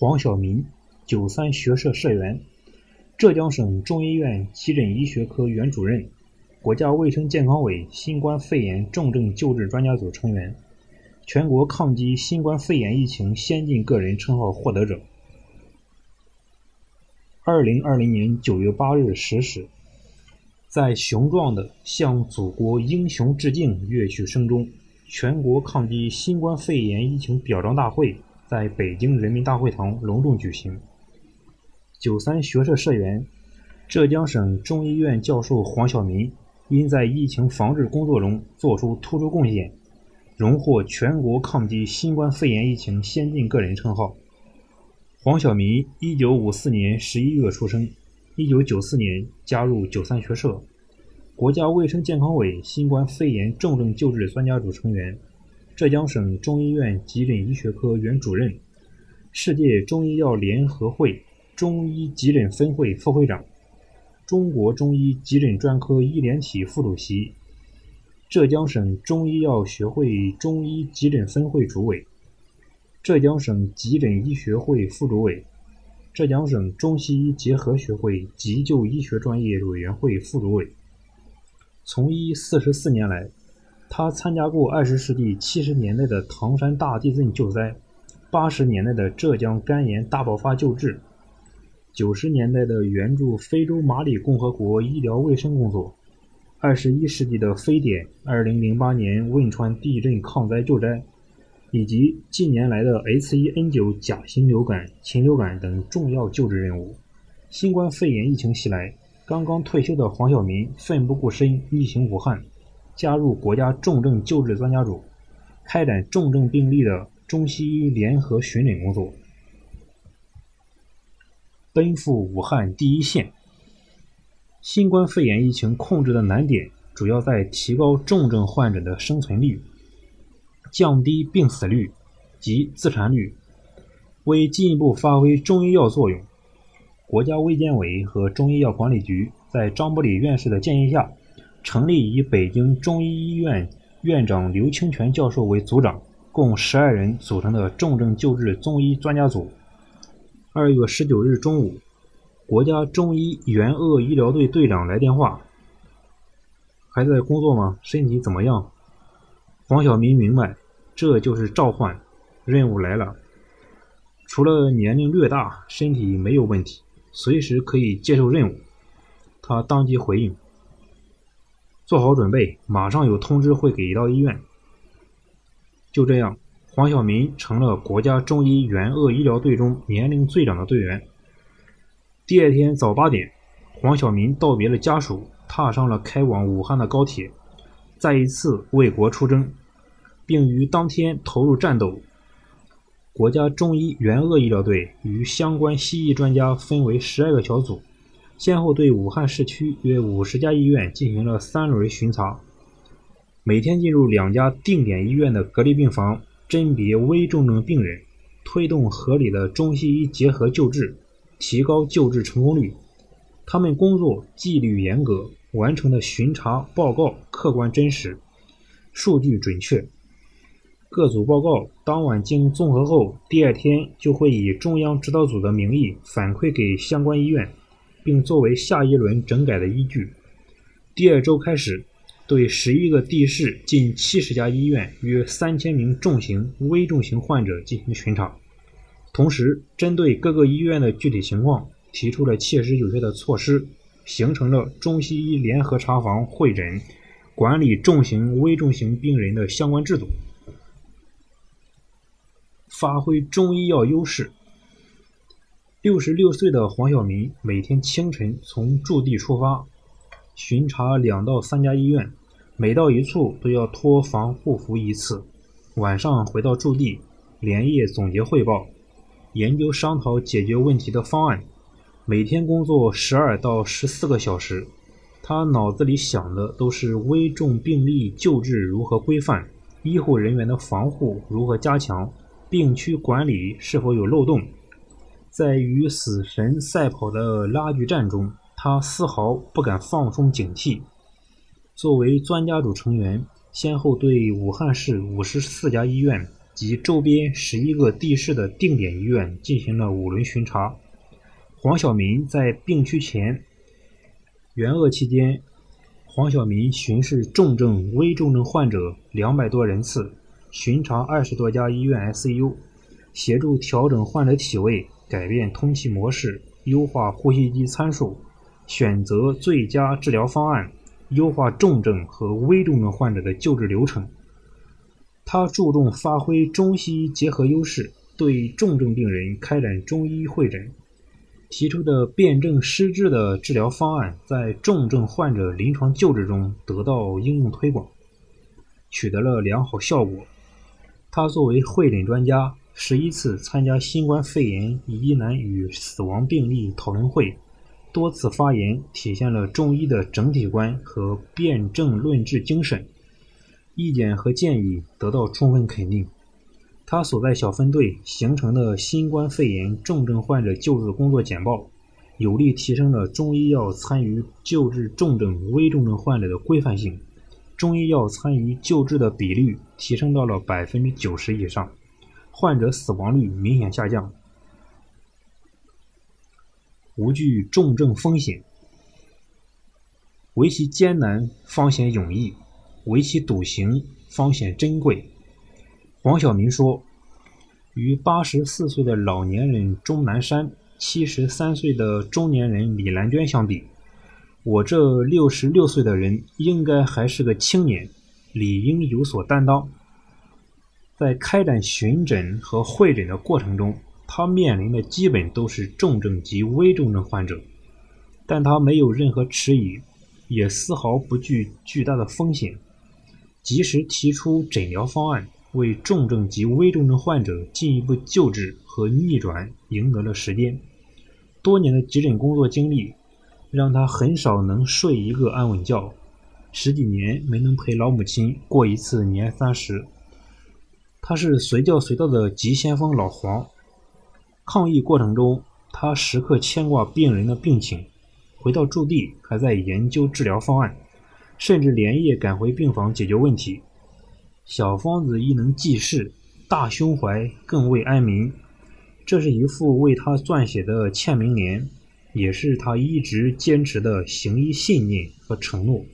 黄晓明，九三学社社员，浙江省中医院急诊医学科原主任，国家卫生健康委新冠肺炎重症救治专家组成员，全国抗击新冠肺炎疫情先进个人称号获得者。二零二零年九月八日十时，在雄壮的向祖国英雄致敬乐曲声中。全国抗击新冠肺炎疫情表彰大会在北京人民大会堂隆重举行。九三学社社员、浙江省中医院教授黄晓明因在疫情防治工作中作出突出贡献，荣获全国抗击新冠肺炎疫情先进个人称号。黄晓明一九五四年十一月出生，一九九四年加入九三学社。国家卫生健康委新冠肺炎重症救治专家组成员，浙江省中医院急诊医学科原主任，世界中医药联合会中医急诊分会副会长，中国中医急诊专科医联体副主席，浙江省中医药学会中医急诊分会主委，浙江省急诊医学会副主委，浙江省中西医结合学会急救医学专业委员会副主委。从医四十四年来，他参加过二十世纪七十年代的唐山大地震救灾，八十年代的浙江肝炎大爆发救治，九十年代的援助非洲马里共和国医疗卫生工作，二十一世纪的非典、二零零八年汶川地震抗灾救灾，以及近年来的 H1N9 甲型流感、禽流感等重要救治任务。新冠肺炎疫情袭来。刚刚退休的黄晓明奋不顾身逆行武汉，加入国家重症救治专家组，开展重症病例的中西医联合巡诊工作，奔赴武汉第一线。新冠肺炎疫情控制的难点主要在提高重症患者的生存率，降低病死率及自残率。为进一步发挥中医药作用。国家卫健委和中医药管理局在张伯礼院士的建议下，成立以北京中医医院院长刘清泉教授为组长，共十二人组成的重症救治中医专家组。二月十九日中午，国家中医援鄂医疗队队长来电话：“还在工作吗？身体怎么样？”黄晓明明白，这就是召唤，任务来了。除了年龄略大，身体没有问题。随时可以接受任务，他当即回应：“做好准备，马上有通知会给到医院。”就这样，黄晓明成了国家中医援鄂医疗队中年龄最长的队员。第二天早八点，黄晓明道别了家属，踏上了开往武汉的高铁，再一次为国出征，并于当天投入战斗。国家中医援鄂医疗队与相关西医专家分为十二个小组，先后对武汉市区约五十家医院进行了三轮巡查，每天进入两家定点医院的隔离病房，甄别危重症病人，推动合理的中西医结合救治，提高救治成功率。他们工作纪律严格，完成的巡查报告客观真实，数据准确。各组报告当晚经综合后，第二天就会以中央指导组的名义反馈给相关医院，并作为下一轮整改的依据。第二周开始，对十一个地市近七十家医院约三千名重型、危重型患者进行巡查，同时针对各个医院的具体情况提出了切实有效的措施，形成了中西医联合查房、会诊、管理重型、危重型病人的相关制度。发挥中医药优势。六十六岁的黄晓明每天清晨从驻地出发，巡查两到三家医院，每到一处都要脱防护服一次。晚上回到驻地，连夜总结汇报，研究商讨解决问题的方案。每天工作十二到十四个小时，他脑子里想的都是危重病例救治如何规范，医护人员的防护如何加强。病区管理是否有漏洞？在与死神赛跑的拉锯战中，他丝毫不敢放松警惕。作为专家组成员，先后对武汉市五十四家医院及周边十一个地市的定点医院进行了五轮巡查。黄晓明在病区前援鄂期间，黄晓明巡视重症、危重症患者两百多人次，巡查二十多家医院 ICU，协助调整患者体位，改变通气模式，优化呼吸机参数，选择最佳治疗方案，优化重症和危重症患者的救治流程。他注重发挥中西医结合优势，对重症病人开展中医会诊。提出的辨证施治的治疗方案，在重症患者临床救治中得到应用推广，取得了良好效果。他作为会诊专家，十一次参加新冠肺炎疑难与死亡病例讨论会，多次发言，体现了中医的整体观和辨证论治精神，意见和建议得到充分肯定。他所在小分队形成的新冠肺炎重症患者救治工作简报，有力提升了中医药参与救治重症、危重症患者的规范性，中医药参与救治的比率提升到了百分之九十以上，患者死亡率明显下降，无惧重症风险，为其艰难方显勇毅，为其笃行方显珍贵。黄晓明说：“与八十四岁的老年人钟南山、七十三岁的中年人李兰娟相比，我这六十六岁的人应该还是个青年，理应有所担当。”在开展巡诊和会诊的过程中，他面临的基本都是重症及危重症患者，但他没有任何迟疑，也丝毫不惧巨大的风险，及时提出诊疗方案。为重症及危重症患者进一步救治和逆转赢得了时间。多年的急诊工作经历，让他很少能睡一个安稳觉，十几年没能陪老母亲过一次年三十。他是随叫随到的急先锋老黄。抗疫过程中，他时刻牵挂病人的病情，回到驻地还在研究治疗方案，甚至连夜赶回病房解决问题。小方子亦能济世，大胸怀更为安民。这是一副为他撰写的签名联，也是他一直坚持的行医信念和承诺。